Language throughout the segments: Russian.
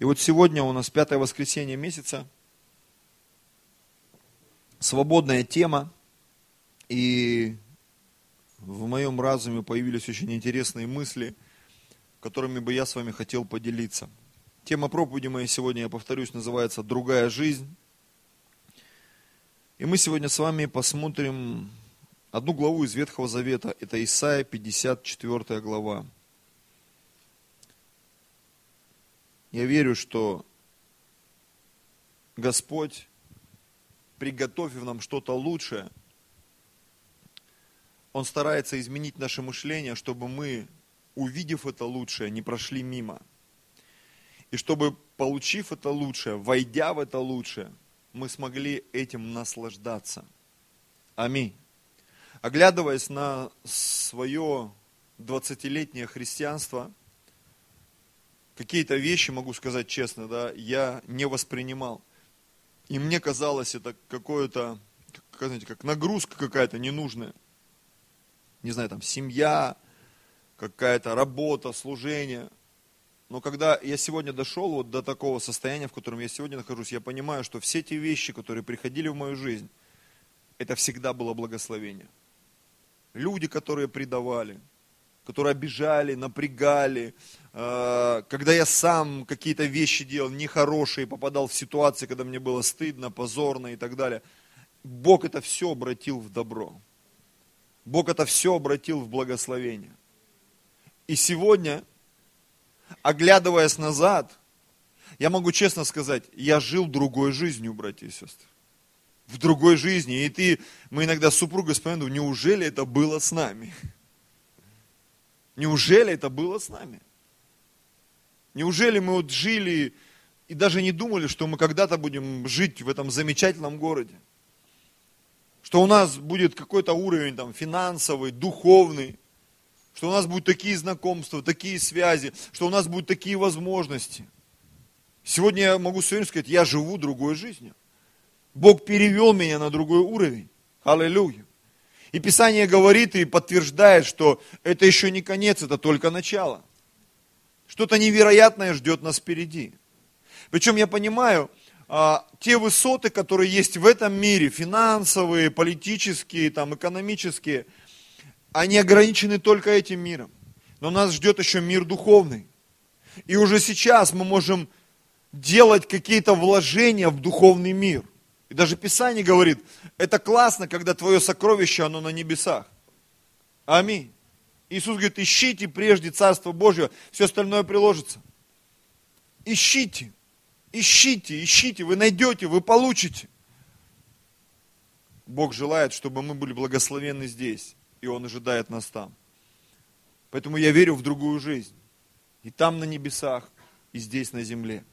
И вот сегодня у нас пятое воскресенье месяца, свободная тема, и в моем разуме появились очень интересные мысли, которыми бы я с вами хотел поделиться. Тема проповеди моей сегодня, я повторюсь, называется «Другая жизнь». И мы сегодня с вами посмотрим одну главу из Ветхого Завета. Это Исаия, 54 глава. Я верю, что Господь, приготовив нам что-то лучшее, Он старается изменить наше мышление, чтобы мы, увидев это лучшее, не прошли мимо. И чтобы, получив это лучшее, войдя в это лучшее, мы смогли этим наслаждаться. Аминь. Оглядываясь на свое 20-летнее христианство – какие-то вещи, могу сказать честно, да, я не воспринимал. И мне казалось, это какое-то, как, знаете, как нагрузка какая-то ненужная. Не знаю, там семья, какая-то работа, служение. Но когда я сегодня дошел вот до такого состояния, в котором я сегодня нахожусь, я понимаю, что все те вещи, которые приходили в мою жизнь, это всегда было благословение. Люди, которые предавали, которые обижали, напрягали, э, когда я сам какие-то вещи делал нехорошие, попадал в ситуации, когда мне было стыдно, позорно и так далее. Бог это все обратил в добро. Бог это все обратил в благословение. И сегодня, оглядываясь назад, я могу честно сказать, я жил другой жизнью, братья и сестры. В другой жизни. И ты, мы иногда с супругой вспоминаем, неужели это было с нами? Неужели это было с нами? Неужели мы вот жили и даже не думали, что мы когда-то будем жить в этом замечательном городе? Что у нас будет какой-то уровень там, финансовый, духовный, что у нас будут такие знакомства, такие связи, что у нас будут такие возможности. Сегодня я могу с сказать, я живу другой жизнью. Бог перевел меня на другой уровень. Аллилуйя. И Писание говорит и подтверждает, что это еще не конец, это только начало. Что-то невероятное ждет нас впереди. Причем я понимаю, а, те высоты, которые есть в этом мире, финансовые, политические, там, экономические, они ограничены только этим миром. Но нас ждет еще мир духовный. И уже сейчас мы можем делать какие-то вложения в духовный мир. И даже Писание говорит, это классно, когда твое сокровище, оно на небесах. Аминь. Иисус говорит, ищите прежде Царство Божье, все остальное приложится. Ищите, ищите, ищите, вы найдете, вы получите. Бог желает, чтобы мы были благословенны здесь, и Он ожидает нас там. Поэтому я верю в другую жизнь. И там на небесах, и здесь на земле.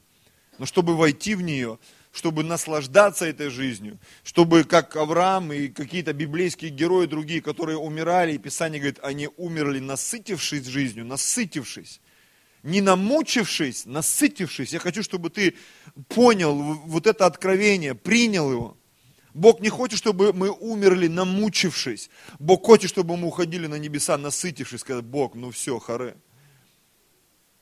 Но чтобы войти в нее, чтобы наслаждаться этой жизнью, чтобы как Авраам и какие-то библейские герои другие, которые умирали, и Писание говорит, они умерли насытившись жизнью, насытившись. Не намучившись, насытившись. Я хочу, чтобы ты понял вот это откровение, принял его. Бог не хочет, чтобы мы умерли, намучившись. Бог хочет, чтобы мы уходили на небеса, насытившись, сказать, Бог, ну все, харе.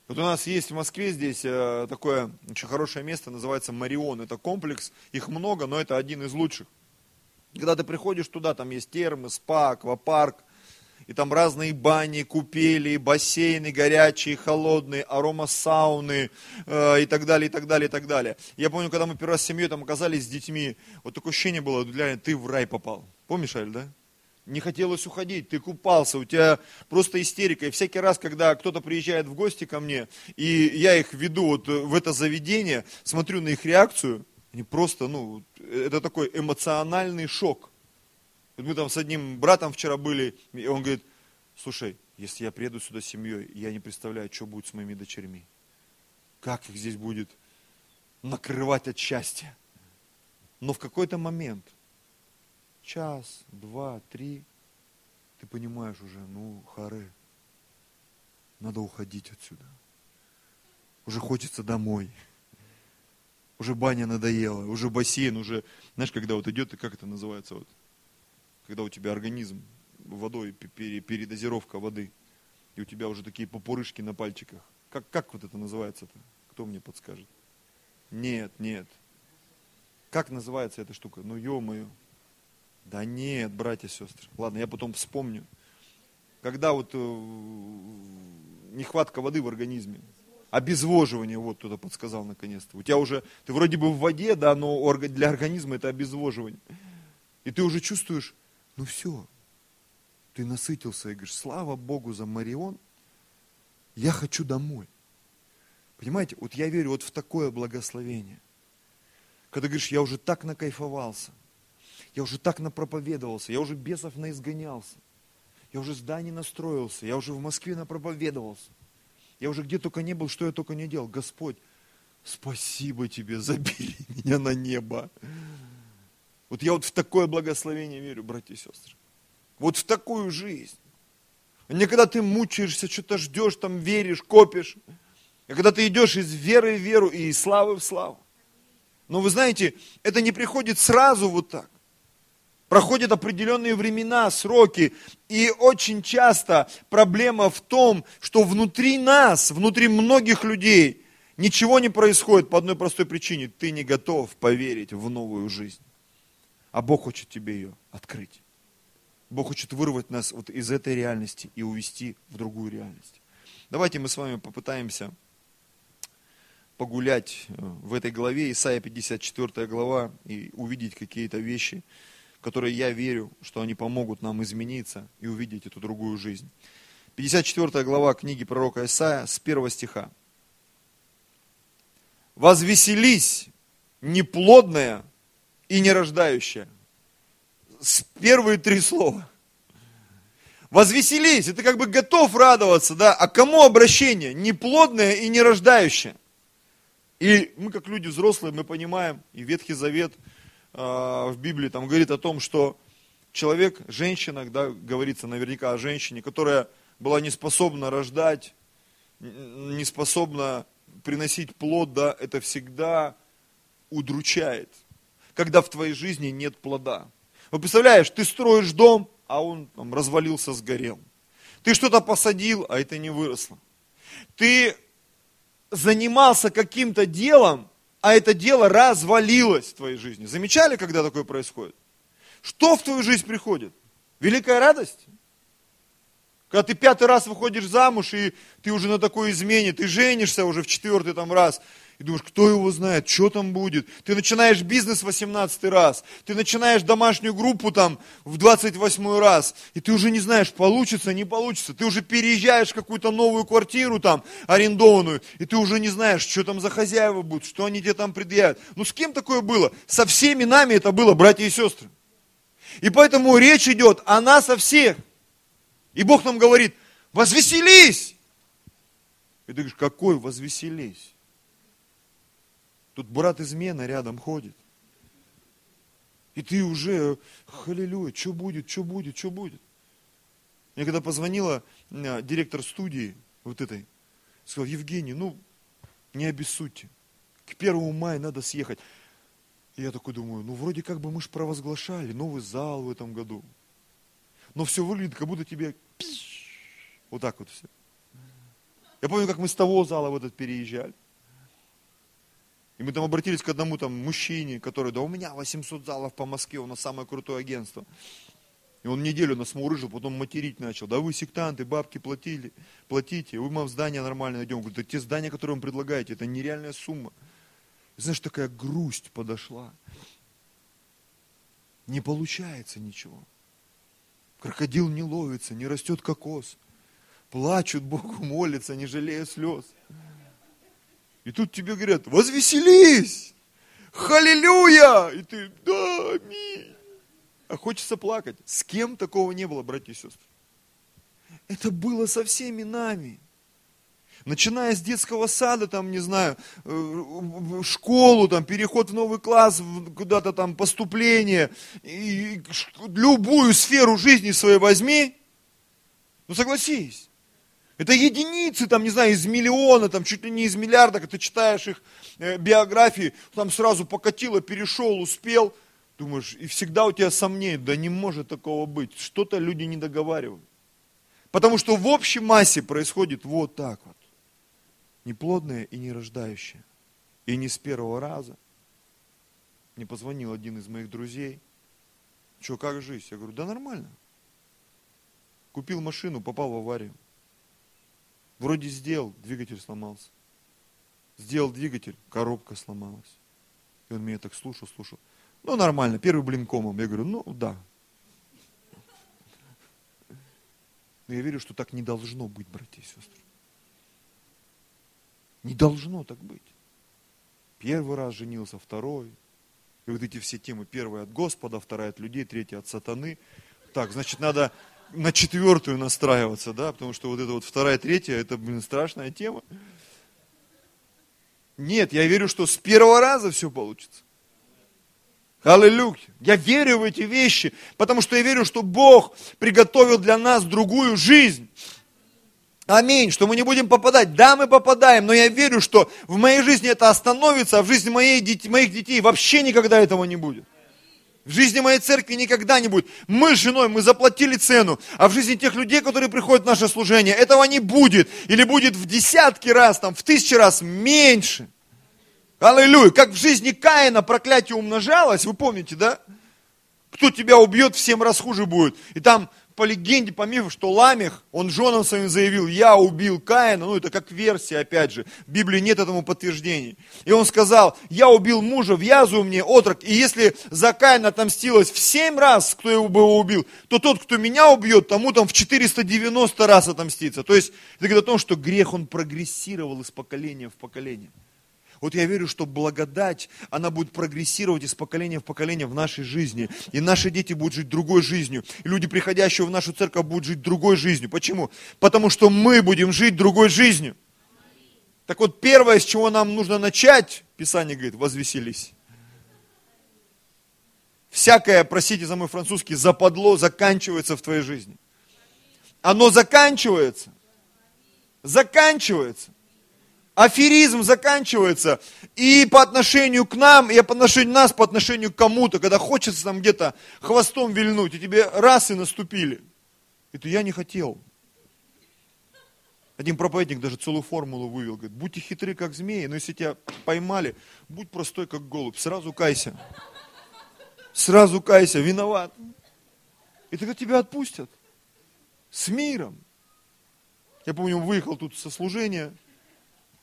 Вот у нас есть в Москве здесь э, такое очень хорошее место, называется Марион. Это комплекс, их много, но это один из лучших. Когда ты приходишь туда, там есть термы, спа, аквапарк, и там разные бани, купели, бассейны горячие, холодные, аромасауны э, и так далее, и так далее, и так далее. Я помню, когда мы первый раз с семьей там оказались с детьми, вот такое ощущение было, для ты в рай попал. Помнишь, Аль, да? Не хотелось уходить, ты купался, у тебя просто истерика. И всякий раз, когда кто-то приезжает в гости ко мне, и я их веду вот в это заведение, смотрю на их реакцию, они просто, ну, это такой эмоциональный шок. Мы там с одним братом вчера были, и он говорит, слушай, если я приеду сюда с семьей, я не представляю, что будет с моими дочерьми. Как их здесь будет накрывать от счастья. Но в какой-то момент час, два, три, ты понимаешь уже, ну, харе, надо уходить отсюда. Уже хочется домой. Уже баня надоела, уже бассейн, уже, знаешь, когда вот идет, и как это называется, вот, когда у тебя организм водой, передозировка воды, и у тебя уже такие попурышки на пальчиках. Как, как вот это называется-то? Кто мне подскажет? Нет, нет. Как называется эта штука? Ну, ё-моё. Да нет, братья и сестры. Ладно, я потом вспомню. Когда вот э, нехватка воды в организме, обезвоживание, вот кто-то подсказал наконец-то. У тебя уже, ты вроде бы в воде, да, но для организма это обезвоживание. И ты уже чувствуешь, ну все, ты насытился и говоришь, слава Богу за Марион, я хочу домой. Понимаете, вот я верю вот в такое благословение. Когда говоришь, я уже так накайфовался, я уже так напроповедовался, я уже бесов наизгонялся, я уже зданий настроился, я уже в Москве напроповедовался, я уже где только не был, что я только не делал. Господь, спасибо тебе, забери меня на небо. Вот я вот в такое благословение верю, братья и сестры. Вот в такую жизнь. Не когда ты мучаешься, что-то ждешь, там веришь, копишь. А когда ты идешь из веры в веру и из славы в славу. Но вы знаете, это не приходит сразу вот так. Проходят определенные времена, сроки, и очень часто проблема в том, что внутри нас, внутри многих людей, ничего не происходит по одной простой причине. Ты не готов поверить в новую жизнь. А Бог хочет тебе ее открыть. Бог хочет вырвать нас вот из этой реальности и увести в другую реальность. Давайте мы с вами попытаемся погулять э, в этой главе, Исайя 54 глава, и увидеть какие-то вещи, которые я верю, что они помогут нам измениться и увидеть эту другую жизнь. 54 глава книги пророка Исаия с 1 стиха. «Возвеселись, неплодная и нерождающая». С первые три слова. Возвеселись, это как бы готов радоваться, да, а кому обращение? Неплодная и нерождающая. И мы, как люди взрослые, мы понимаем, и Ветхий Завет в Библии там говорит о том, что человек, женщина, да, говорится наверняка о женщине, которая была не способна рождать, не способна приносить плод, да, это всегда удручает, когда в твоей жизни нет плода. Вот представляешь, ты строишь дом, а он там, развалился, сгорел. Ты что-то посадил, а это не выросло. Ты занимался каким-то делом, а это дело развалилось в твоей жизни. Замечали, когда такое происходит? Что в твою жизнь приходит? Великая радость? Когда ты пятый раз выходишь замуж, и ты уже на такой измене, ты женишься уже в четвертый там раз, и думаешь, кто его знает, что там будет. Ты начинаешь бизнес в 18 раз, ты начинаешь домашнюю группу там в 28 раз, и ты уже не знаешь, получится, не получится. Ты уже переезжаешь в какую-то новую квартиру там, арендованную, и ты уже не знаешь, что там за хозяева будут, что они тебе там предъявят. Ну с кем такое было? Со всеми нами это было, братья и сестры. И поэтому речь идет о нас, о всех. И Бог нам говорит, возвеселись. И ты говоришь, какой возвеселись? Тут брат измена рядом ходит. И ты уже, халилюя, что будет, что будет, что будет. Мне когда позвонила э, директор студии вот этой, сказал, Евгений, ну, не обессудьте. К первому мая надо съехать. И я такой думаю, ну, вроде как бы мы же провозглашали новый зал в этом году. Но все выглядит, как будто тебе вот так вот все. Я помню, как мы с того зала в этот переезжали. И мы там обратились к одному там мужчине, который, да у меня 800 залов по Москве, у нас самое крутое агентство. И он неделю нас мурыжил, потом материть начал. Да вы сектанты, бабки платили, платите, вы вам здание нормально найдем. Говорит, да те здания, которые вам предлагаете, это нереальная сумма. И знаешь, такая грусть подошла. Не получается ничего. Крокодил не ловится, не растет кокос. Плачут Богу, молятся, не жалея слез. И тут тебе говорят, возвеселись, халилюя. И ты, да, аминь. А хочется плакать. С кем такого не было, братья и сестры? Это было со всеми нами. Начиная с детского сада, там, не знаю, э, школу, там, переход в новый класс, куда-то там поступление, и любую сферу жизни своей возьми, ну согласись, это единицы, там, не знаю, из миллиона, там, чуть ли не из миллиарда, когда ты читаешь их э, биографии, там сразу покатило, перешел, успел. Думаешь, и всегда у тебя сомнения, да не может такого быть. Что-то люди не договаривают. Потому что в общей массе происходит вот так вот. неплодная и не рождающая. И не с первого раза. Мне позвонил один из моих друзей. Что, как жизнь? Я говорю, да нормально. Купил машину, попал в аварию. Вроде сделал, двигатель сломался. Сделал двигатель, коробка сломалась. И он меня так слушал, слушал. Ну, нормально, первый блин комом. Я говорю, ну, да. Но я верю, что так не должно быть, братья и сестры. Не должно так быть. Первый раз женился, второй. И вот эти все темы. Первая от Господа, вторая от людей, третья от сатаны. Так, значит, надо на четвертую настраиваться, да, потому что вот это вот вторая, третья, это, блин, страшная тема. Нет, я верю, что с первого раза все получится. Аллилуйя. Я верю в эти вещи, потому что я верю, что Бог приготовил для нас другую жизнь. Аминь, что мы не будем попадать. Да, мы попадаем, но я верю, что в моей жизни это остановится, а в жизни моей, моих детей вообще никогда этого не будет. В жизни моей церкви никогда не будет. Мы с женой, мы заплатили цену, а в жизни тех людей, которые приходят в наше служение, этого не будет. Или будет в десятки раз, там, в тысячи раз меньше. Аллилуйя. Как в жизни Каина проклятие умножалось, вы помните, да? Кто тебя убьет, всем раз хуже будет. И там по легенде, по мифу, что Ламех, он женам своим заявил, я убил Каина, ну это как версия, опять же, в Библии нет этому подтверждений. И он сказал, я убил мужа, вязу мне отрок, и если за Каина отомстилось в семь раз, кто его убил, то тот, кто меня убьет, тому там в 490 раз отомстится. То есть это говорит о том, что грех, он прогрессировал из поколения в поколение. Вот я верю, что благодать, она будет прогрессировать из поколения в поколение в нашей жизни. И наши дети будут жить другой жизнью. И люди, приходящие в нашу церковь, будут жить другой жизнью. Почему? Потому что мы будем жить другой жизнью. Так вот, первое, с чего нам нужно начать, Писание говорит, возвеселись. Всякое, простите за мой французский, западло заканчивается в твоей жизни. Оно заканчивается. Заканчивается аферизм заканчивается и по отношению к нам, и по отношению нас, по отношению к кому-то, когда хочется там где-то хвостом вильнуть, и тебе раз и наступили. Это я не хотел. Один проповедник даже целую формулу вывел, говорит, будьте хитры, как змеи, но если тебя поймали, будь простой, как голубь, сразу кайся. Сразу кайся, виноват. И тогда тебя отпустят. С миром. Я помню, выехал тут со служения,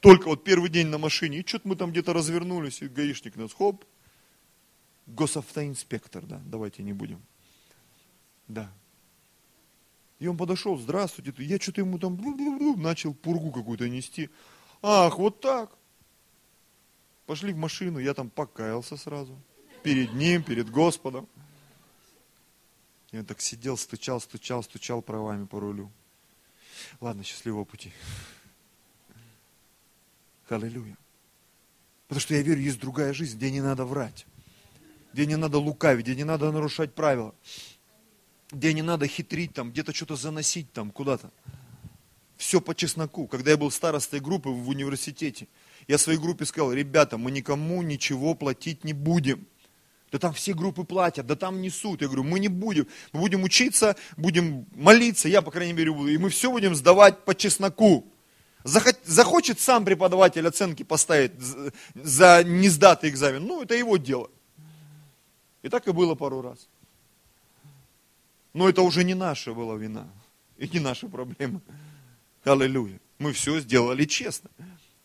только вот первый день на машине, и что-то мы там где-то развернулись, и гаишник нас, хоп, госавтоинспектор, да, давайте не будем. Да. И он подошел, здравствуйте, я что-то ему там начал пургу какую-то нести. Ах, вот так. Пошли в машину, я там покаялся сразу. Перед ним, перед Господом. Он так сидел, стучал, стучал, стучал правами по рулю. Ладно, счастливого пути. Аллилуйя. Потому что я верю, есть другая жизнь, где не надо врать, где не надо лукавить, где не надо нарушать правила, где не надо хитрить, там, где-то что-то заносить там куда-то. Все по чесноку. Когда я был старостой группы в университете, я своей группе сказал, ребята, мы никому ничего платить не будем. Да там все группы платят, да там несут. Я говорю, мы не будем. Мы будем учиться, будем молиться, я, по крайней мере, буду. И мы все будем сдавать по чесноку. Захочет сам преподаватель оценки поставить за несдатый экзамен, ну это его дело. И так и было пару раз. Но это уже не наша была вина. И не наша проблема. Аллилуйя. Мы все сделали честно.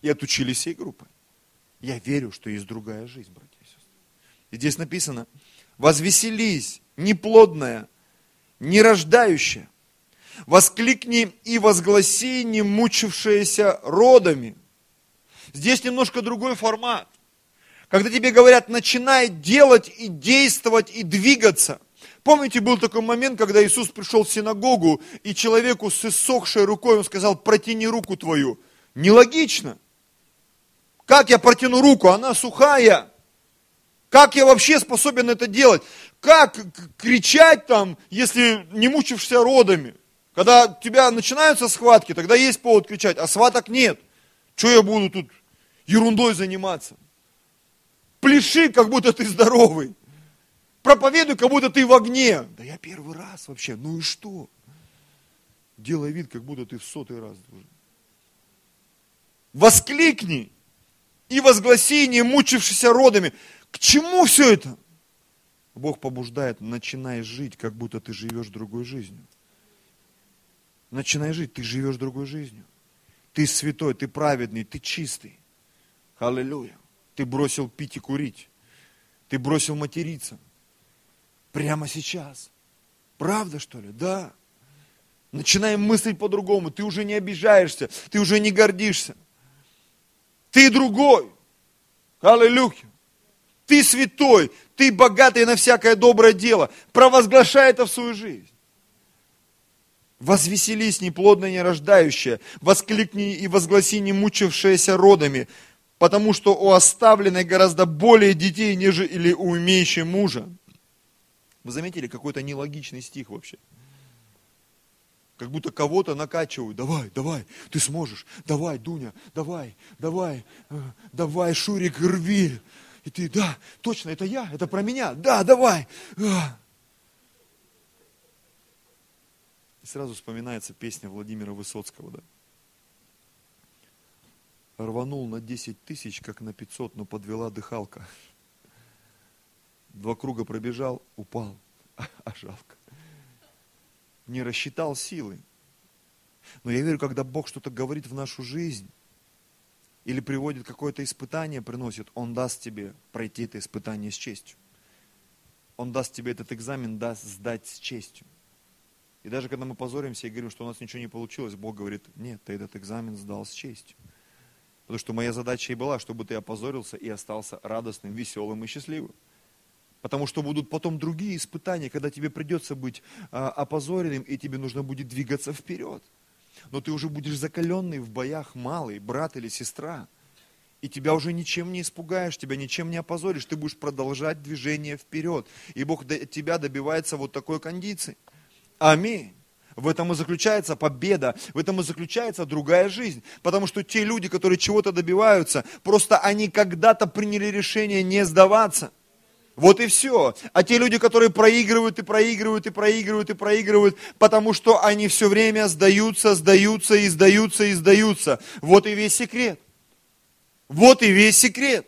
И отучили всей группой. Я верю, что есть другая жизнь, братья и сестры. И здесь написано, возвеселись, неплодная, нерождающая, Воскликни и возгласи, не мучившиеся родами. Здесь немножко другой формат. Когда тебе говорят, начинай делать и действовать и двигаться. Помните, был такой момент, когда Иисус пришел в синагогу, и человеку с иссохшей рукой он сказал, протяни руку твою. Нелогично. Как я протяну руку? Она сухая. Как я вообще способен это делать? Как кричать там, если не мучившься родами? Когда у тебя начинаются схватки, тогда есть повод кричать, а схваток нет. Что я буду тут ерундой заниматься? Пляши, как будто ты здоровый. Проповедуй, как будто ты в огне. Да я первый раз вообще, ну и что? Делай вид, как будто ты в сотый раз уже. воскликни и возгласи, не мучившийся родами. К чему все это? Бог побуждает, начинай жить, как будто ты живешь другой жизнью. Начинай жить, ты живешь другой жизнью. Ты святой, ты праведный, ты чистый. Аллилуйя. Ты бросил пить и курить. Ты бросил материться. Прямо сейчас. Правда, что ли? Да. Начинаем мыслить по-другому. Ты уже не обижаешься, ты уже не гордишься. Ты другой. Аллилуйя. Ты святой, ты богатый на всякое доброе дело. Провозглашай это в свою жизнь. Возвеселись, неплодное, нерождающее, воскликни и возгласи, не мучившееся родами, потому что у оставленной гораздо более детей, нежели у имеющей мужа. Вы заметили, какой-то нелогичный стих вообще? Как будто кого-то накачивают. Давай, давай, ты сможешь. Давай, Дуня, давай, давай, э, давай, Шурик, рви. И ты, да, точно, это я, это про меня. Да, давай. А. И сразу вспоминается песня Владимира Высоцкого, да? Рванул на 10 тысяч, как на 500, но подвела дыхалка. Два круга пробежал, упал, а жалко. Не рассчитал силы. Но я верю, когда Бог что-то говорит в нашу жизнь, или приводит какое-то испытание, приносит, Он даст тебе пройти это испытание с честью. Он даст тебе этот экзамен, даст сдать с честью. И даже когда мы позоримся и говорим, что у нас ничего не получилось, Бог говорит, нет, ты этот экзамен сдал с честью. Потому что моя задача и была, чтобы ты опозорился и остался радостным, веселым и счастливым. Потому что будут потом другие испытания, когда тебе придется быть а, опозоренным, и тебе нужно будет двигаться вперед. Но ты уже будешь закаленный в боях малый, брат или сестра. И тебя уже ничем не испугаешь, тебя ничем не опозоришь. Ты будешь продолжать движение вперед. И Бог тебя добивается вот такой кондиции. Аминь. В этом и заключается победа, в этом и заключается другая жизнь. Потому что те люди, которые чего-то добиваются, просто они когда-то приняли решение не сдаваться. Вот и все. А те люди, которые проигрывают и проигрывают и проигрывают и проигрывают, потому что они все время сдаются, сдаются и сдаются и сдаются. Вот и весь секрет. Вот и весь секрет.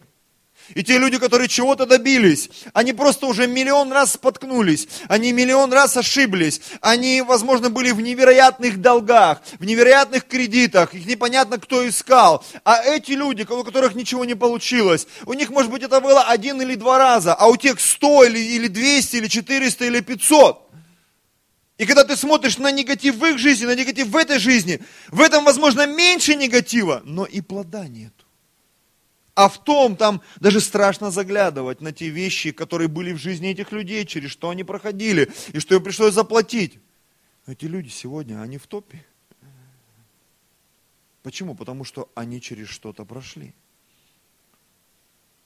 И те люди, которые чего-то добились, они просто уже миллион раз споткнулись, они миллион раз ошиблись, они, возможно, были в невероятных долгах, в невероятных кредитах, их непонятно кто искал. А эти люди, у которых ничего не получилось, у них, может быть, это было один или два раза, а у тех сто или, или 200 или 400 или 500. И когда ты смотришь на негатив в их жизни, на негатив в этой жизни, в этом, возможно, меньше негатива, но и плода нет. А в том там даже страшно заглядывать на те вещи, которые были в жизни этих людей, через что они проходили, и что им пришлось заплатить. Эти люди сегодня, они в топе. Почему? Потому что они через что-то прошли.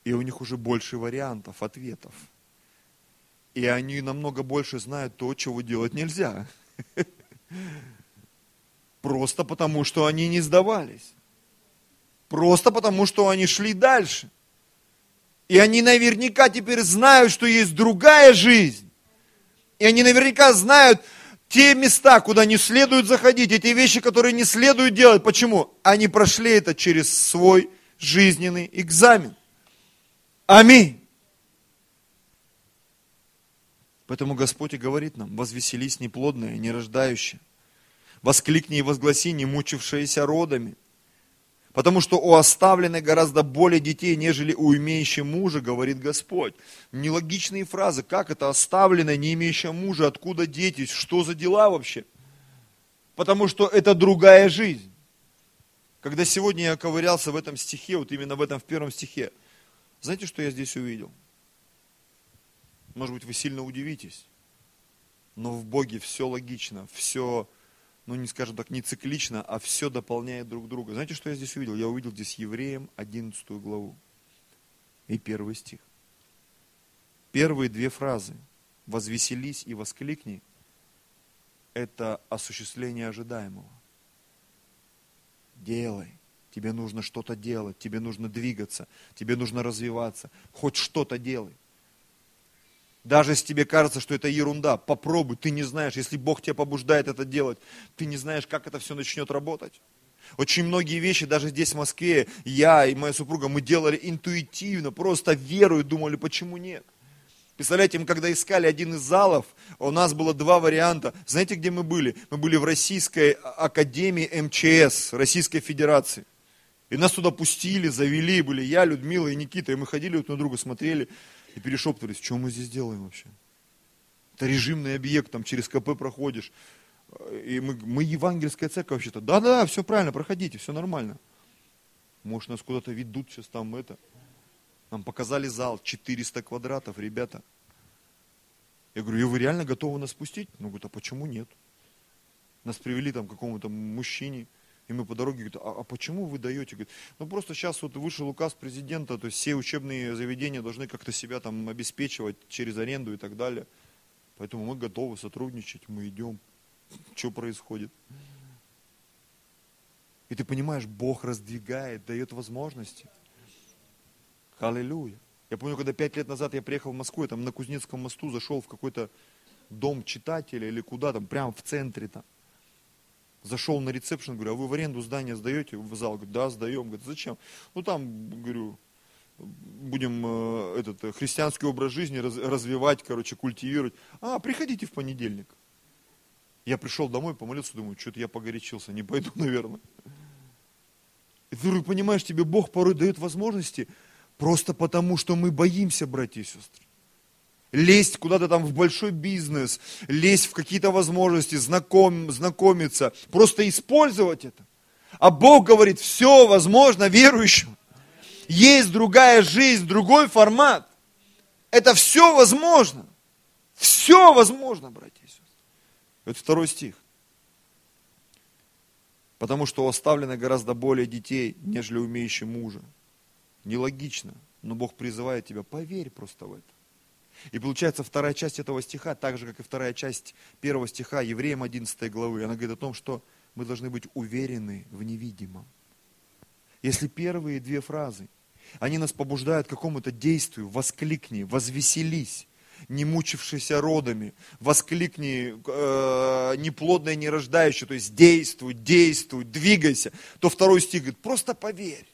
И у них уже больше вариантов, ответов. И они намного больше знают то, чего делать нельзя. Просто потому, что они не сдавались. Просто потому, что они шли дальше. И они наверняка теперь знают, что есть другая жизнь. И они наверняка знают те места, куда не следует заходить, и те вещи, которые не следует делать. Почему? Они прошли это через свой жизненный экзамен. Аминь. Поэтому Господь и говорит нам, возвеселись неплодное, нерождающее. Воскликни и возгласи, не мучившиеся родами. Потому что у оставленной гораздо более детей, нежели у имеющей мужа, говорит Господь. Нелогичные фразы. Как это оставленная, не имеющая мужа? Откуда дети? Что за дела вообще? Потому что это другая жизнь. Когда сегодня я ковырялся в этом стихе, вот именно в этом в первом стихе, знаете, что я здесь увидел? Может быть, вы сильно удивитесь, но в Боге все логично, все ну не скажем так, не циклично, а все дополняет друг друга. Знаете, что я здесь увидел? Я увидел здесь Евреям 11 главу и первый стих. Первые две фразы «возвеселись и воскликни» – это осуществление ожидаемого. Делай. Тебе нужно что-то делать, тебе нужно двигаться, тебе нужно развиваться. Хоть что-то делай. Даже если тебе кажется, что это ерунда, попробуй, ты не знаешь, если Бог тебя побуждает это делать, ты не знаешь, как это все начнет работать. Очень многие вещи, даже здесь в Москве, я и моя супруга, мы делали интуитивно, просто верую, думали, почему нет. Представляете, мы когда искали один из залов, у нас было два варианта. Знаете, где мы были? Мы были в Российской Академии МЧС, Российской Федерации. И нас туда пустили, завели, были я, Людмила и Никита. И мы ходили друг на друга, смотрели и перешептывались, что мы здесь делаем вообще? Это режимный объект, там через КП проходишь. И мы, мы евангельская церковь вообще-то. Да-да, все правильно, проходите, все нормально. Может, нас куда-то ведут сейчас там это. Нам показали зал, 400 квадратов, ребята. Я говорю, и вы реально готовы нас спустить? Ну, говорит, а почему нет? Нас привели там к какому-то мужчине, и мы по дороге говорим, а, а почему вы даете? Говорит, ну просто сейчас вот вышел указ президента, то есть все учебные заведения должны как-то себя там обеспечивать через аренду и так далее. Поэтому мы готовы сотрудничать, мы идем. Что происходит? И ты понимаешь, Бог раздвигает, дает возможности. Аллилуйя. Я помню, когда пять лет назад я приехал в Москву, я там на Кузнецком мосту зашел в какой-то дом читателя или куда там, прямо в центре там. Зашел на ресепшн, говорю, а вы в аренду здание сдаете в зал? Говорит, да, сдаем. Говорит, зачем? Ну там, говорю, будем э, этот э, христианский образ жизни раз, развивать, короче, культивировать. А, приходите в понедельник. Я пришел домой, помолился, думаю, что-то я погорячился, не пойду, наверное. И ты понимаешь, тебе Бог порой дает возможности, просто потому, что мы боимся, братья и сестры. Лезть куда-то там в большой бизнес, лезть в какие-то возможности, знаком, знакомиться, просто использовать это. А Бог говорит, все возможно верующим. Есть другая жизнь, другой формат. Это все возможно. Все возможно, братья и сестры. Это второй стих. Потому что оставлено гораздо более детей, нежели умеющие мужа. Нелогично, но Бог призывает тебя, поверь просто в это. И получается вторая часть этого стиха, так же, как и вторая часть первого стиха Евреям 11 главы, она говорит о том, что мы должны быть уверены в невидимом. Если первые две фразы, они нас побуждают к какому-то действию, воскликни, возвеселись, не мучившийся родами, воскликни, э, неплодное, не рождающее, то есть действуй, действуй, двигайся, то второй стих говорит, просто поверь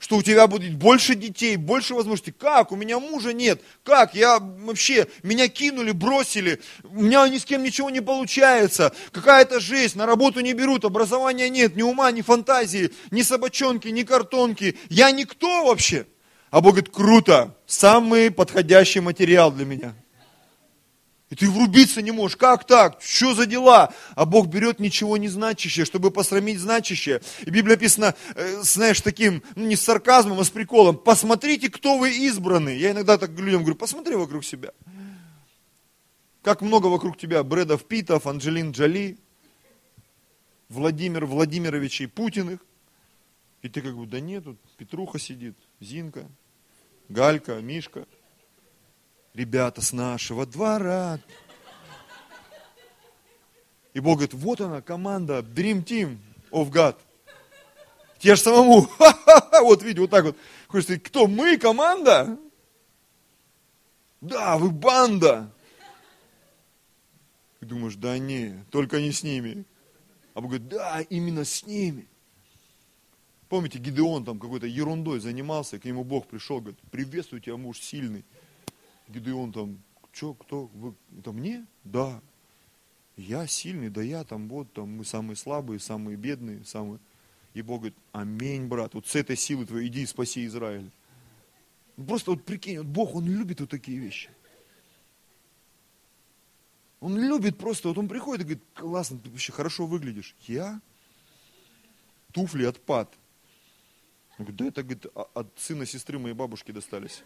что у тебя будет больше детей, больше возможностей. Как? У меня мужа нет. Как? Я вообще, меня кинули, бросили. У меня ни с кем ничего не получается. Какая-то жизнь, на работу не берут, образования нет, ни ума, ни фантазии, ни собачонки, ни картонки. Я никто вообще. А Бог говорит, круто, самый подходящий материал для меня. И ты врубиться не можешь. Как так? Что за дела? А Бог берет ничего не значащее, чтобы посрамить значащее. И Библия написана, э, знаешь, таким, ну не с сарказмом, а с приколом. Посмотрите, кто вы избраны. Я иногда так людям говорю, посмотри вокруг себя. Как много вокруг тебя Брэдов Питов, Анджелин Джоли, Владимир Владимировичей Путиных. И ты как бы, да нет, тут Петруха сидит, Зинка, Галька, Мишка – ребята с нашего двора. И Бог говорит, вот она, команда Dream Team of God. Те же самому. Вот видите, вот так вот. Хочешь сказать, кто мы, команда? Да, вы банда. И думаешь, да не, только не с ними. А Бог говорит, да, именно с ними. Помните, Гидеон там какой-то ерундой занимался, к нему Бог пришел, говорит, приветствую тебя, муж сильный. Гидеон там, что, кто, вы, это мне? Да. Я сильный, да я там, вот, там, мы самые слабые, самые бедные, самые... И Бог говорит, аминь, брат, вот с этой силы твоей иди и спаси Израиль. Ну, просто вот прикинь, вот Бог, Он любит вот такие вещи. Он любит просто, вот он приходит и говорит, классно, ты вообще хорошо выглядишь. Я? Туфли отпад. Он говорит, да это говорит, от сына сестры моей бабушки достались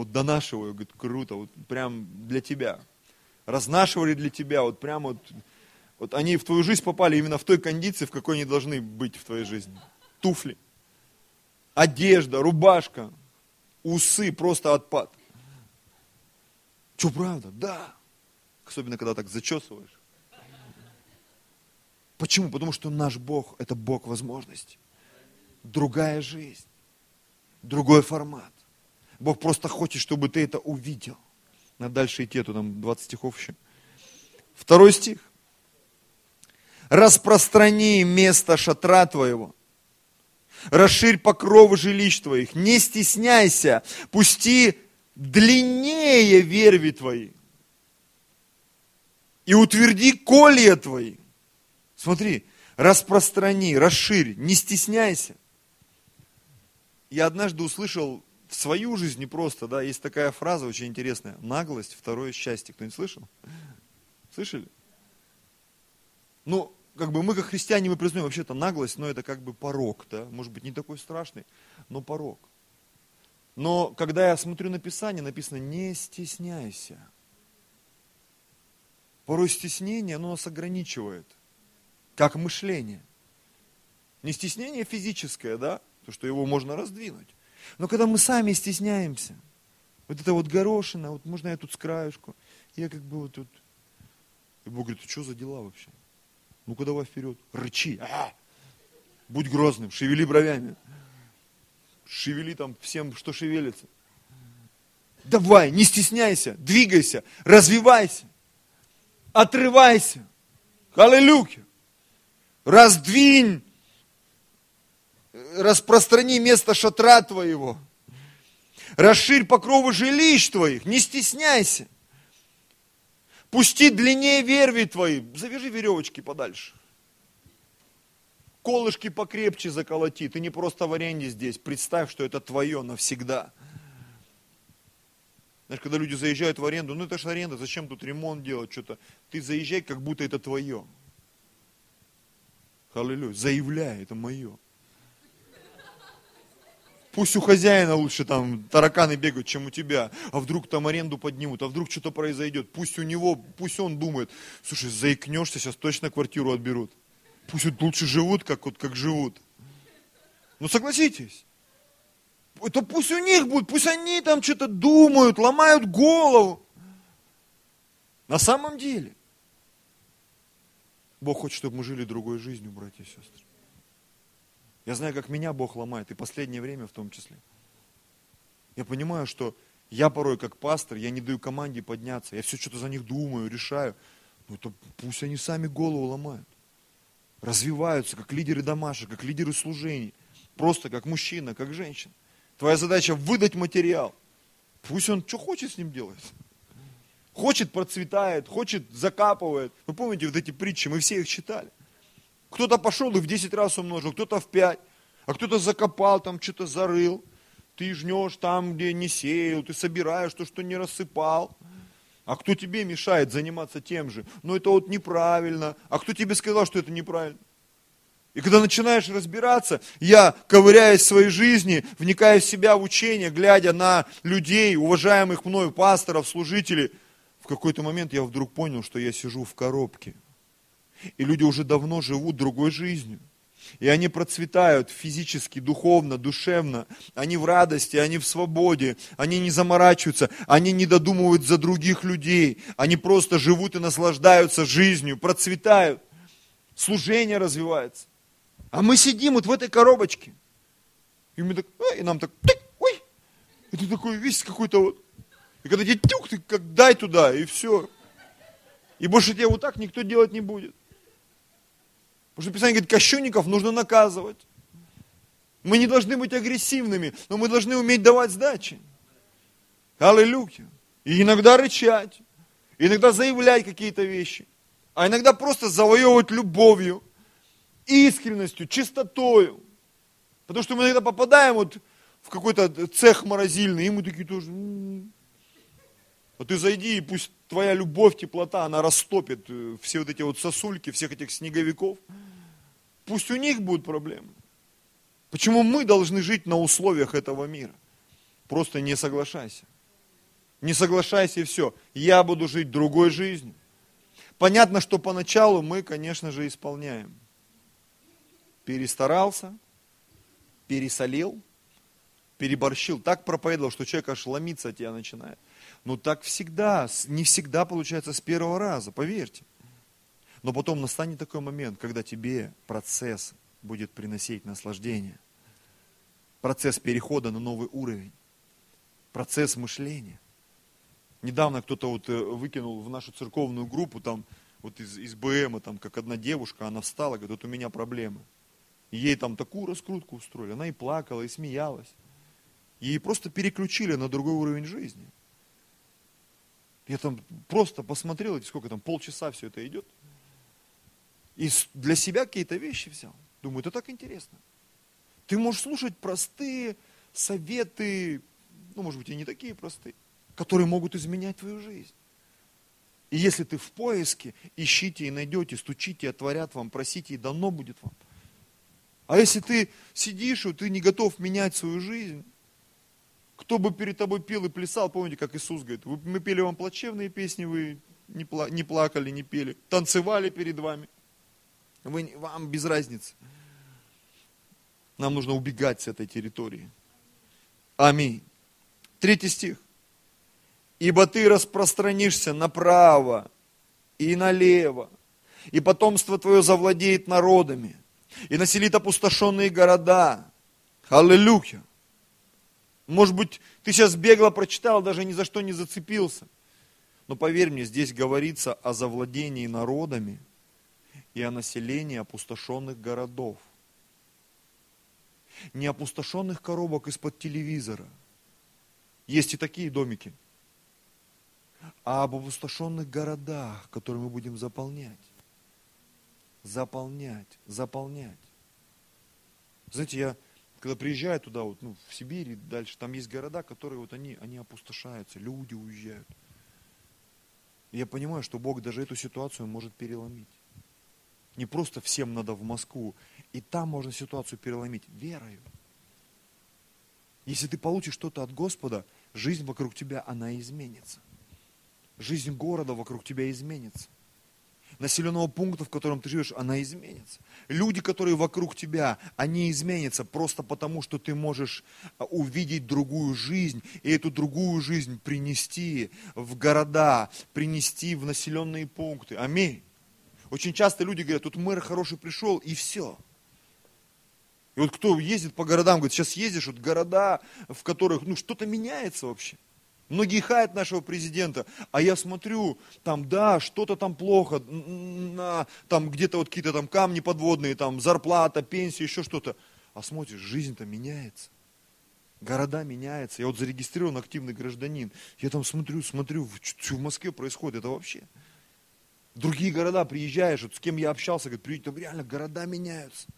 вот донашиваю, говорит, круто, вот прям для тебя. Разнашивали для тебя, вот прям вот, вот они в твою жизнь попали именно в той кондиции, в какой они должны быть в твоей жизни. Туфли, одежда, рубашка, усы, просто отпад. Что, правда? Да. Особенно, когда так зачесываешь. Почему? Потому что наш Бог – это Бог возможностей. Другая жизнь, другой формат. Бог просто хочет, чтобы ты это увидел. Надо дальше идти, а то там 20 стихов еще. Второй стих. распространи место шатра твоего, расширь покровы жилищ твоих, не стесняйся, пусти длиннее верви твои и утверди колья твои. Смотри, распространи, расширь, не стесняйся. Я однажды услышал в свою жизнь не просто, да, есть такая фраза очень интересная. Наглость, второе счастье. Кто-нибудь слышал? Слышали? Ну, как бы мы, как христиане, мы признаем вообще-то наглость, но это как бы порог, да, может быть, не такой страшный, но порог. Но когда я смотрю на Писание, написано, не стесняйся. Порой стеснение, оно нас ограничивает, как мышление. Не стеснение физическое, да, то, что его можно раздвинуть. Но когда мы сами стесняемся, вот это вот горошина, вот можно я тут с краюшку, я как бы вот тут. И Бог говорит, что за дела вообще? Ну-ка давай вперед, рычи, а! будь грозным, шевели бровями, шевели там всем, что шевелится. Давай, не стесняйся, двигайся, развивайся, отрывайся. Аллилуйя. Раздвинь распространи место шатра твоего. Расширь покровы жилищ твоих, не стесняйся. Пусти длиннее верви твои, завяжи веревочки подальше. Колышки покрепче заколоти, ты не просто в аренде здесь, представь, что это твое навсегда. Знаешь, когда люди заезжают в аренду, ну это же аренда, зачем тут ремонт делать, что-то. Ты заезжай, как будто это твое. Аллилуйя, заявляй, это мое. Пусть у хозяина лучше там тараканы бегают, чем у тебя. А вдруг там аренду поднимут, а вдруг что-то произойдет. Пусть у него, пусть он думает, слушай, заикнешься, сейчас точно квартиру отберут. Пусть вот лучше живут, как вот как живут. Ну согласитесь. Это пусть у них будет, пусть они там что-то думают, ломают голову. На самом деле, Бог хочет, чтобы мы жили другой жизнью, братья и сестры. Я знаю, как меня Бог ломает, и последнее время в том числе. Я понимаю, что я порой как пастор, я не даю команде подняться, я все что-то за них думаю, решаю. Ну это пусть они сами голову ломают. Развиваются, как лидеры домашек, как лидеры служений. Просто как мужчина, как женщина. Твоя задача выдать материал. Пусть он что хочет с ним делать. Хочет процветает, хочет закапывает. Вы помните вот эти притчи, мы все их читали. Кто-то пошел и в 10 раз умножил, кто-то в 5, а кто-то закопал, там что-то зарыл. Ты жнешь там, где не сеял, ты собираешь то, что не рассыпал. А кто тебе мешает заниматься тем же? Ну это вот неправильно. А кто тебе сказал, что это неправильно? И когда начинаешь разбираться, я, ковыряясь в своей жизни, вникая в себя в учение, глядя на людей, уважаемых мною пасторов, служителей, в какой-то момент я вдруг понял, что я сижу в коробке – и люди уже давно живут другой жизнью. И они процветают физически, духовно, душевно. Они в радости, они в свободе. Они не заморачиваются, они не додумывают за других людей. Они просто живут и наслаждаются жизнью, процветают. Служение развивается. А мы сидим вот в этой коробочке. И, мы так, а, и нам так, ой, и ты такой весь какой-то вот. И когда тебе тюк, ты как дай туда, и все. И больше тебе вот так никто делать не будет. Потому что Писание говорит, кощунников нужно наказывать. Мы не должны быть агрессивными, но мы должны уметь давать сдачи. Аллилуйя. И иногда рычать, иногда заявлять какие-то вещи, а иногда просто завоевывать любовью, искренностью, чистотою. Потому что мы иногда попадаем вот в какой-то цех морозильный, и мы такие тоже... А ты зайди, и пусть твоя любовь, теплота, она растопит э, все вот эти вот сосульки, всех этих снеговиков. Пусть у них будут проблемы. Почему мы должны жить на условиях этого мира? Просто не соглашайся. Не соглашайся и все. Я буду жить другой жизнью. Понятно, что поначалу мы, конечно же, исполняем. Перестарался, пересолил, переборщил, так проповедовал, что человек аж ломиться от тебя начинает. Но так всегда, не всегда получается с первого раза, поверьте. Но потом настанет такой момент, когда тебе процесс будет приносить наслаждение. Процесс перехода на новый уровень. Процесс мышления. Недавно кто-то вот э, выкинул в нашу церковную группу там вот из, из БМа, там, как одна девушка, она встала, говорит, вот у меня проблемы. И ей там такую раскрутку устроили. Она и плакала, и смеялась. Ей просто переключили на другой уровень жизни. Я там просто посмотрел, сколько там, полчаса все это идет. И для себя какие-то вещи взял. Думаю, это так интересно. Ты можешь слушать простые советы, ну, может быть, и не такие простые, которые могут изменять твою жизнь. И если ты в поиске, ищите и найдете, стучите, отворят вам, просите, и дано будет вам. А если ты сидишь, и ты не готов менять свою жизнь, кто бы перед тобой пел и плясал, помните, как Иисус говорит, мы пели вам плачевные песни, вы не, плакали, не пели, танцевали перед вами. Вы, вам без разницы. Нам нужно убегать с этой территории. Аминь. Третий стих ибо ты распространишься направо и налево, и потомство твое завладеет народами, и населит опустошенные города. Аллилуйя! Может быть, ты сейчас бегло прочитал, даже ни за что не зацепился. Но поверь мне, здесь говорится о завладении народами и о населении опустошенных городов. Не опустошенных коробок из-под телевизора. Есть и такие домики – а об опустошенных городах, которые мы будем заполнять. Заполнять, заполнять. Знаете, я когда приезжаю туда, вот, ну, в Сибирь и дальше, там есть города, которые вот они, они опустошаются, люди уезжают. Я понимаю, что Бог даже эту ситуацию может переломить. Не просто всем надо в Москву, и там можно ситуацию переломить верою. Если ты получишь что-то от Господа, жизнь вокруг тебя, она изменится жизнь города вокруг тебя изменится. Населенного пункта, в котором ты живешь, она изменится. Люди, которые вокруг тебя, они изменятся просто потому, что ты можешь а, увидеть другую жизнь и эту другую жизнь принести в города, принести в населенные пункты. Аминь. Очень часто люди говорят, тут мэр хороший пришел, и все. И вот кто ездит по городам, говорит, сейчас ездишь, вот города, в которых ну, что-то меняется вообще. Многие хаят нашего президента, а я смотрю, там, да, что-то там плохо, на, там где-то вот какие-то там камни подводные, там зарплата, пенсия, еще что-то. А смотришь, жизнь-то меняется. Города меняются. Я вот зарегистрирован активный гражданин. Я там смотрю, смотрю, что в Москве происходит, это вообще. Другие города приезжаешь, вот с кем я общался, говорит, там реально города меняются.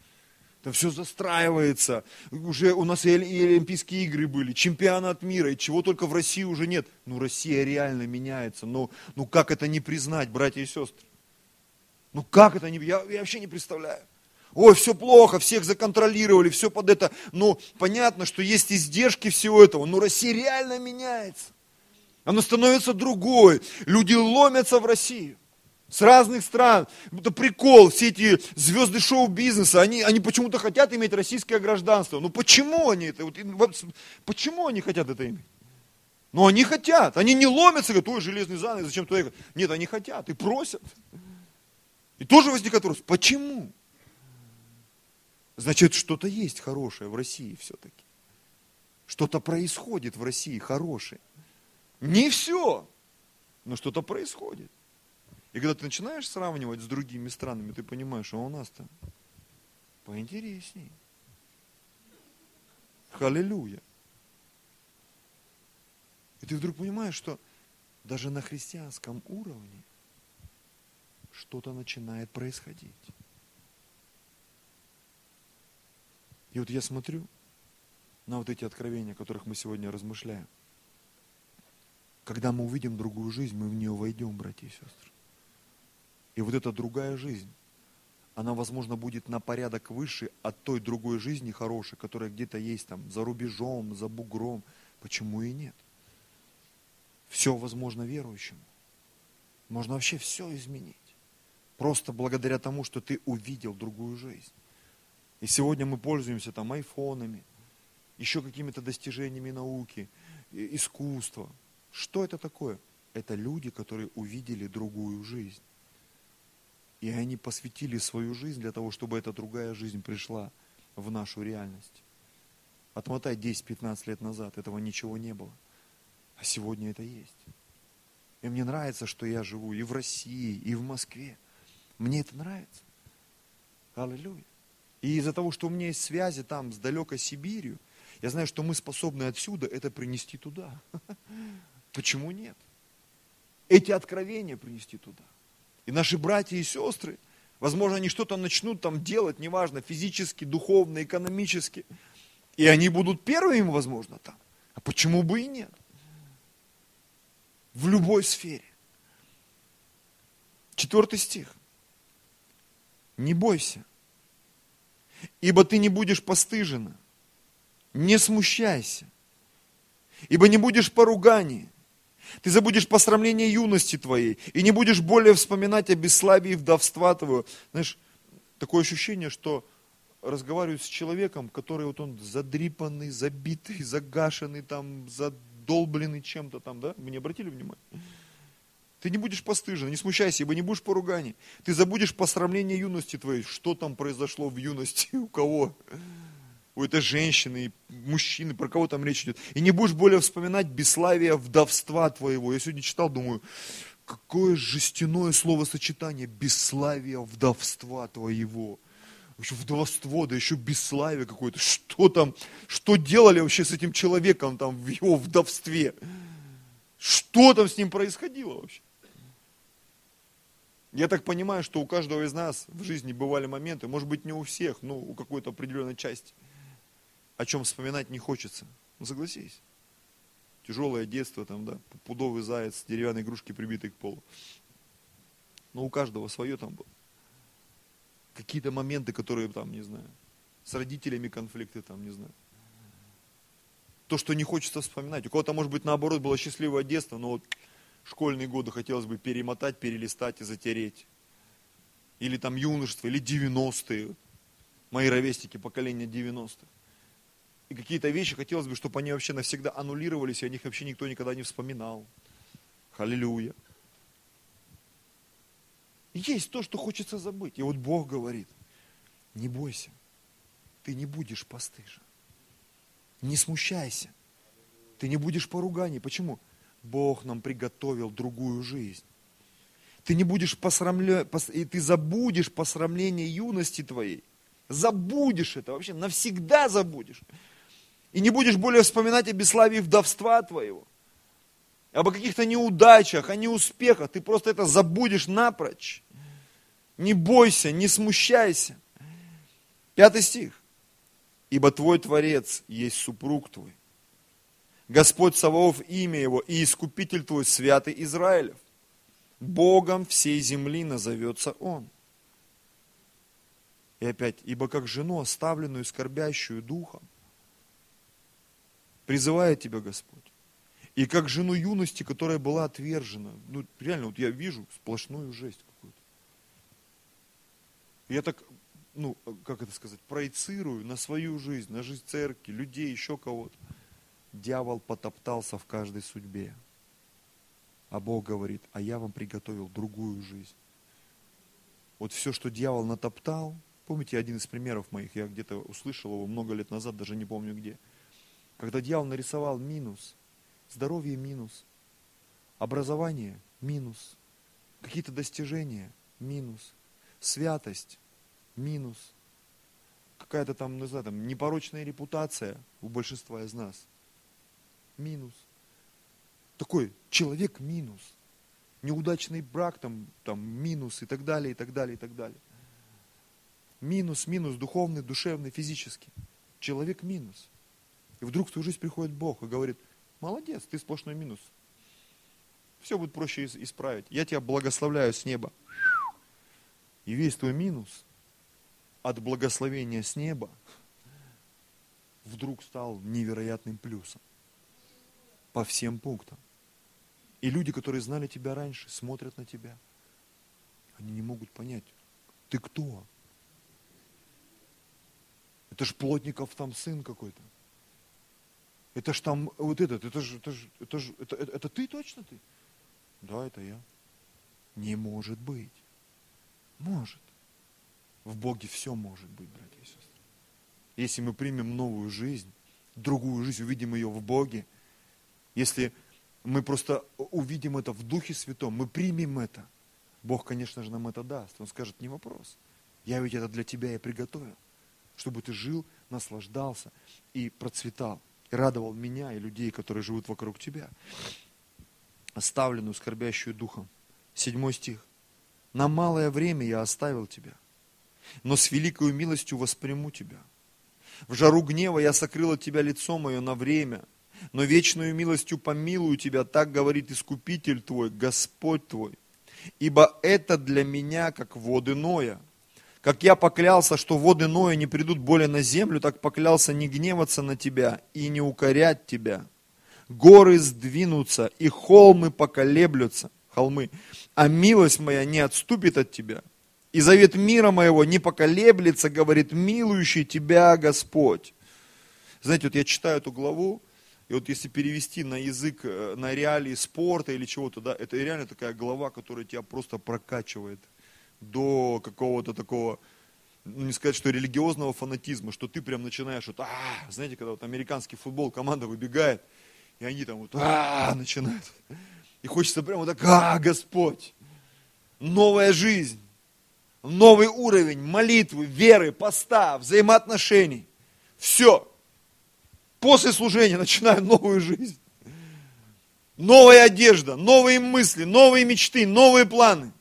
Там все застраивается. Уже у нас и Олимпийские игры были, чемпионат мира, и чего только в России уже нет. Ну, Россия реально меняется. Ну, ну как это не признать, братья и сестры? Ну как это не... Я, я вообще не представляю. Ой, все плохо, всех законтролировали, все под это. Ну, понятно, что есть издержки всего этого, но Россия реально меняется. Она становится другой. Люди ломятся в Россию с разных стран. Это прикол, все эти звезды шоу-бизнеса, они, они почему-то хотят иметь российское гражданство. Ну почему они это, вот, почему они хотят это иметь? Ну они хотят, они не ломятся, говорят, ой, железный занавес, зачем туда ехать? Нет, они хотят и просят. И тоже возникает вопрос, почему? Значит, что-то есть хорошее в России все-таки. Что-то происходит в России хорошее. Не все, но что-то происходит. И когда ты начинаешь сравнивать с другими странами, ты понимаешь, что у нас-то поинтересней. Халилюя. И ты вдруг понимаешь, что даже на христианском уровне что-то начинает происходить. И вот я смотрю на вот эти откровения, о которых мы сегодня размышляем. Когда мы увидим другую жизнь, мы в нее войдем, братья и сестры. И вот эта другая жизнь, она, возможно, будет на порядок выше от той другой жизни хорошей, которая где-то есть там за рубежом, за бугром. Почему и нет? Все возможно верующему. Можно вообще все изменить. Просто благодаря тому, что ты увидел другую жизнь. И сегодня мы пользуемся там айфонами, еще какими-то достижениями науки, искусства. Что это такое? Это люди, которые увидели другую жизнь. И они посвятили свою жизнь для того, чтобы эта другая жизнь пришла в нашу реальность. Отмотай 10-15 лет назад, этого ничего не было. А сегодня это есть. И мне нравится, что я живу и в России, и в Москве. Мне это нравится. Аллилуйя. И из-за того, что у меня есть связи там с далекой Сибирью, я знаю, что мы способны отсюда это принести туда. Почему нет? Эти откровения принести туда. И наши братья и сестры, возможно, они что-то начнут там делать, неважно, физически, духовно, экономически. И они будут первыми, возможно, там. А почему бы и нет? В любой сфере. Четвертый стих. Не бойся, ибо ты не будешь постыжена. Не смущайся, ибо не будешь поруганий. Ты забудешь посрамление юности твоей и не будешь более вспоминать о бесславии вдовства твоего. Знаешь, такое ощущение, что разговариваю с человеком, который вот он задрипанный, забитый, загашенный, там, задолбленный чем-то там, да? Вы не обратили внимания? Ты не будешь постыжен, не смущайся, ибо не будешь поруганий. Ты забудешь посрамление юности твоей. Что там произошло в юности, у кого? У этой женщины, мужчины, про кого там речь идет. И не будешь более вспоминать бесславие вдовства твоего. Я сегодня читал, думаю, какое жестяное словосочетание бесславие вдовства твоего. Еще вдовство, да еще бесславие какое-то. Что там, что делали вообще с этим человеком там в его вдовстве? Что там с ним происходило вообще? Я так понимаю, что у каждого из нас в жизни бывали моменты, может быть не у всех, но у какой-то определенной части, о чем вспоминать не хочется. Ну согласись. Тяжелое детство, там, да, пудовый заяц, деревянные игрушки прибитые к полу. Но у каждого свое там было. Какие-то моменты, которые там, не знаю, с родителями конфликты там, не знаю. То, что не хочется вспоминать. У кого-то, может быть, наоборот, было счастливое детство, но вот школьные годы хотелось бы перемотать, перелистать и затереть. Или там юношество, или 90-е. Мои ровесники, поколение 90-х. И какие-то вещи хотелось бы, чтобы они вообще навсегда аннулировались, и о них вообще никто никогда не вспоминал. Халилюя. Есть то, что хочется забыть. И вот Бог говорит, не бойся, ты не будешь постыжен. Не смущайся. Ты не будешь поруганий. Почему? Бог нам приготовил другую жизнь. Ты не будешь посрамля... и ты забудешь посрамление юности твоей. Забудешь это вообще, навсегда забудешь. И не будешь более вспоминать о бесславии вдовства твоего. Об каких-то неудачах, о неуспехах. Ты просто это забудешь напрочь. Не бойся, не смущайся. Пятый стих. Ибо твой Творец есть супруг твой, Господь Саваоф имя его, и Искупитель твой, святый Израилев. Богом всей земли назовется он. И опять, ибо как жену, оставленную, скорбящую духом, призывает тебя Господь. И как жену юности, которая была отвержена. Ну, реально, вот я вижу сплошную жесть какую-то. Я так, ну, как это сказать, проецирую на свою жизнь, на жизнь церкви, людей, еще кого-то дьявол потоптался в каждой судьбе. А Бог говорит, а я вам приготовил другую жизнь. Вот все, что дьявол натоптал, помните один из примеров моих, я где-то услышал его много лет назад, даже не помню где. Когда дьявол нарисовал минус, здоровье минус, образование минус, какие-то достижения минус, святость минус, какая-то там, не знаю, там непорочная репутация у большинства из нас минус. Такой человек минус. Неудачный брак там, там минус и так далее, и так далее, и так далее. Минус, минус, духовный, душевный, физический. Человек минус. И вдруг в твою жизнь приходит Бог и говорит, молодец, ты сплошной минус. Все будет проще исправить. Я тебя благословляю с неба. И весь твой минус от благословения с неба вдруг стал невероятным плюсом по всем пунктам. И люди, которые знали тебя раньше, смотрят на тебя. Они не могут понять, ты кто? Это ж Плотников там сын какой-то. Это ж там вот этот, это же, это же, это же, это, это, это ты точно ты? Да, это я. Не может быть. Может. В Боге все может быть, братья и сестры. Если мы примем новую жизнь, другую жизнь, увидим ее в Боге, если мы просто увидим это в Духе Святом, мы примем это, Бог, конечно же, нам это даст. Он скажет, не вопрос. Я ведь это для тебя и приготовил, чтобы ты жил, наслаждался и процветал, и радовал меня и людей, которые живут вокруг тебя. Оставленную, скорбящую духом. Седьмой стих. На малое время я оставил тебя, но с великой милостью восприму тебя. В жару гнева я сокрыл от тебя лицо мое на время, но вечную милостью помилую тебя, так говорит Искупитель твой, Господь твой. Ибо это для меня, как воды Ноя. Как я поклялся, что воды Ноя не придут более на землю, так поклялся не гневаться на тебя и не укорять тебя. Горы сдвинутся, и холмы поколеблются, холмы, а милость моя не отступит от тебя. И завет мира моего не поколеблется, говорит милующий тебя Господь. Знаете, вот я читаю эту главу, и вот если перевести на язык, э, на реалии спорта или чего-то, да, это реально такая глава, которая тебя просто прокачивает до какого-то такого, ну, не сказать, что религиозного фанатизма, что ты прям начинаешь вот, а, знаете, когда вот американский футбол, команда выбегает, и они там вот, а, начинают. И хочется прямо так, а, Господь, новая жизнь, новый уровень молитвы, веры, поста, взаимоотношений. Все. После служения начинаю новую жизнь. Новая одежда, новые мысли, новые мечты, новые планы.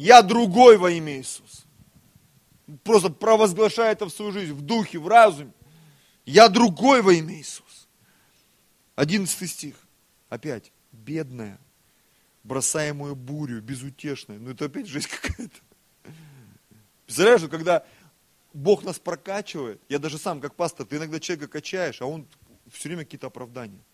Я другой во имя Иисуса. Просто провозглашаю это в свою жизнь, в духе, в разуме. Я другой во имя Иисуса. Одиннадцатый стих. Опять. Бедная, бросаемую бурю, безутешная. Ну это опять жизнь какая-то. Представляешь, когда Бог нас прокачивает, я даже сам как пастор, ты иногда человека качаешь, а он все время какие-то оправдания.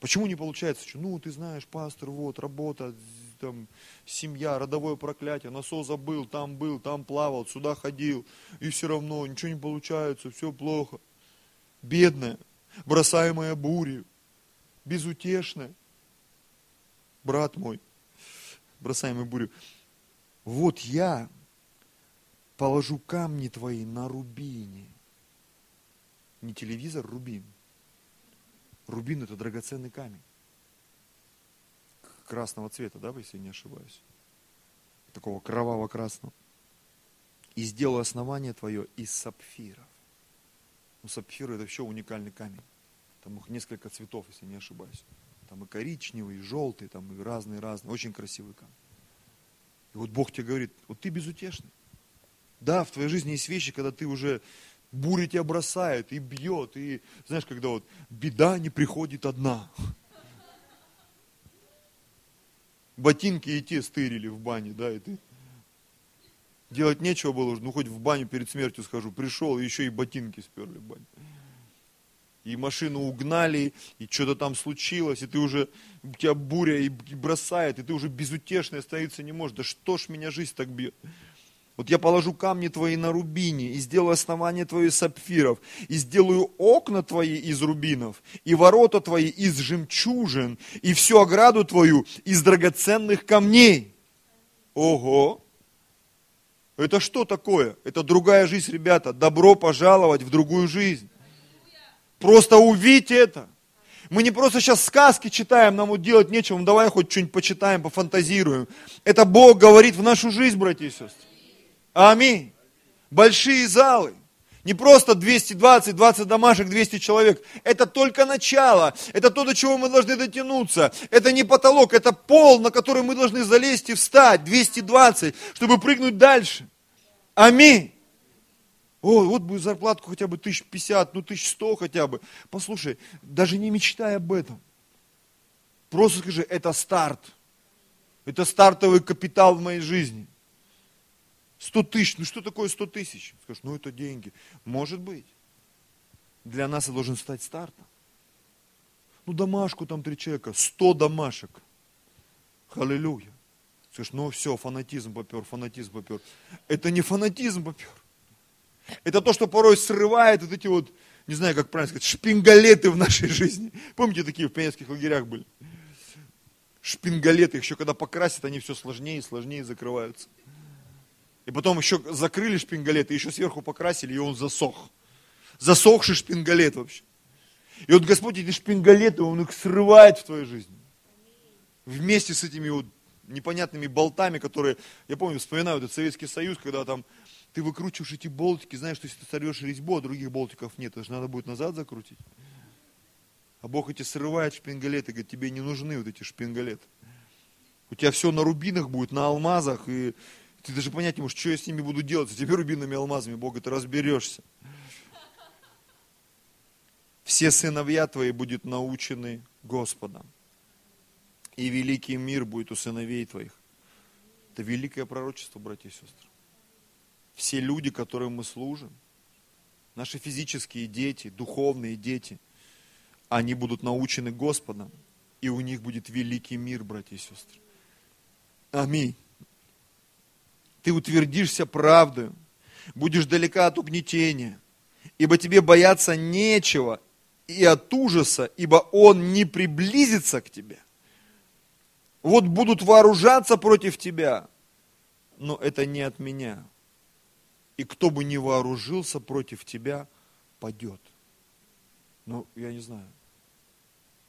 Почему не получается? Ну, ты знаешь, пастор, вот, работа, там, семья, родовое проклятие, насос забыл, там был, там плавал, сюда ходил, и все равно ничего не получается, все плохо. Бедная, бросаемая бурей, безутешная. Брат мой, бросаемый бурю. Вот я положу камни твои на рубине. Не телевизор, рубин. Рубин это драгоценный камень. Красного цвета, да, если не ошибаюсь. Такого кроваво-красного. И сделаю основание твое из сапфиров. Ну, сапфиры это вообще уникальный камень. Там их несколько цветов, если не ошибаюсь. Там и коричневый, и желтый, там и разные-разные. Очень красивый камень. И вот Бог тебе говорит, вот ты безутешный. Да, в твоей жизни есть вещи, когда ты уже буря тебя бросает и бьет. И знаешь, когда вот беда не приходит одна. Ботинки и те стырили в бане, да, и ты делать нечего было ну хоть в баню перед смертью схожу. Пришел, еще и ботинки сперли в бане. И машину угнали, и что-то там случилось, и ты уже, у тебя буря и бросает, и ты уже безутешный остановиться не можешь. Да что ж меня жизнь так бьет? Вот я положу камни твои на рубине, и сделаю основание твое из сапфиров, и сделаю окна твои из рубинов, и ворота твои из жемчужин, и всю ограду твою из драгоценных камней. Ого! Это что такое? Это другая жизнь, ребята. Добро пожаловать в другую жизнь. Просто увидьте это. Мы не просто сейчас сказки читаем, нам вот делать нечего, ну давай хоть что-нибудь почитаем, пофантазируем. Это Бог говорит в нашу жизнь, братья и сестры. Аминь. Большие залы. Не просто 220, 20 домашек, 200 человек. Это только начало. Это то, до чего мы должны дотянуться. Это не потолок, это пол, на который мы должны залезть и встать. 220, чтобы прыгнуть дальше. Аминь. О, вот бы зарплатку хотя бы 1050, ну 1100 хотя бы. Послушай, даже не мечтай об этом. Просто скажи, это старт. Это стартовый капитал в моей жизни. 100 тысяч, ну что такое 100 тысяч? Скажешь, ну это деньги. Может быть. Для нас это должен стать стартом. Ну домашку там три человека, 100 домашек. Халилюя. Скажешь, ну все, фанатизм попер, фанатизм попер. Это не фанатизм попер. Это то, что порой срывает вот эти вот, не знаю, как правильно сказать, шпингалеты в нашей жизни. Помните, такие в пионерских лагерях были? Шпингалеты, еще когда покрасят, они все сложнее и сложнее закрываются. И потом еще закрыли шпингалет, и еще сверху покрасили, и он засох. Засохший шпингалет вообще. И вот Господь эти шпингалеты, Он их срывает в твоей жизни. Вместе с этими вот непонятными болтами, которые, я помню, вспоминаю этот Советский Союз, когда там ты выкручиваешь эти болтики, знаешь, что если ты сорвешь резьбу, а других болтиков нет, это же надо будет назад закрутить. А Бог эти срывает шпингалеты, говорит, тебе не нужны вот эти шпингалеты. У тебя все на рубинах будет, на алмазах, и ты даже понять не можешь, что я с ними буду делать, с этими рубинами алмазами, Бог, ты разберешься. Все сыновья твои будут научены Господом. И великий мир будет у сыновей твоих. Это великое пророчество, братья и сестры. Все люди, которым мы служим, наши физические дети, духовные дети, они будут научены Господом, и у них будет великий мир, братья и сестры. Аминь. Ты утвердишься правдою, будешь далека от угнетения, ибо тебе бояться нечего и от ужаса, ибо он не приблизится к тебе. Вот будут вооружаться против тебя, но это не от меня. И кто бы не вооружился против тебя, падет. Ну, я не знаю.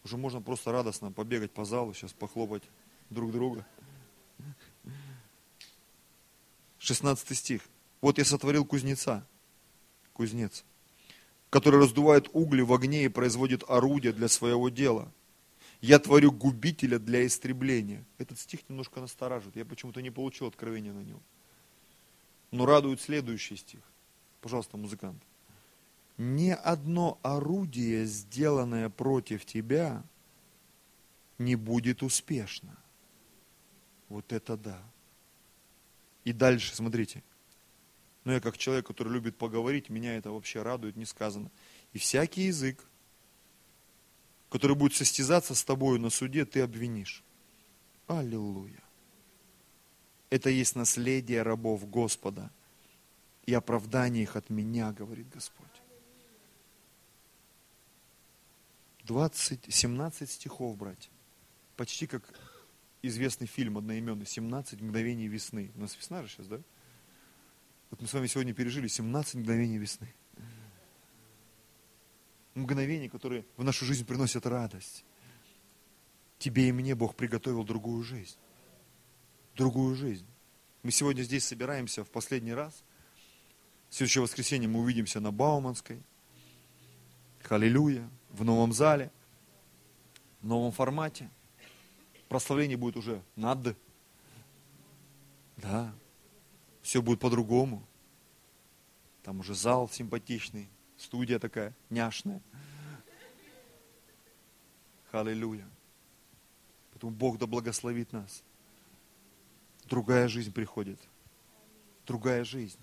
Уже можно просто радостно побегать по залу, сейчас похлопать друг друга. 16 стих. Вот я сотворил кузнеца, кузнец, который раздувает угли в огне и производит орудия для своего дела. Я творю губителя для истребления. Этот стих немножко настораживает. Я почему-то не получил откровения на него. Но радует следующий стих. Пожалуйста, музыкант. Ни одно орудие, сделанное против тебя, не будет успешно. Вот это да. И дальше, смотрите. Но я как человек, который любит поговорить, меня это вообще радует, не сказано. И всякий язык, который будет состязаться с тобою на суде, ты обвинишь. Аллилуйя. Это есть наследие рабов Господа и оправдание их от меня, говорит Господь. 20, 17 стихов, братья. Почти как известный фильм одноименный «17 мгновений весны». У нас весна же сейчас, да? Вот мы с вами сегодня пережили 17 мгновений весны. Мгновения, которые в нашу жизнь приносят радость. Тебе и мне Бог приготовил другую жизнь. Другую жизнь. Мы сегодня здесь собираемся в последний раз. В следующее воскресенье мы увидимся на Бауманской. Халилюя. В новом зале. В новом формате прославление будет уже над. Да. Все будет по-другому. Там уже зал симпатичный, студия такая няшная. Аллилуйя. Поэтому Бог да благословит нас. Другая жизнь приходит. Другая жизнь.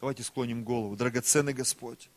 Давайте склоним голову. Драгоценный Господь.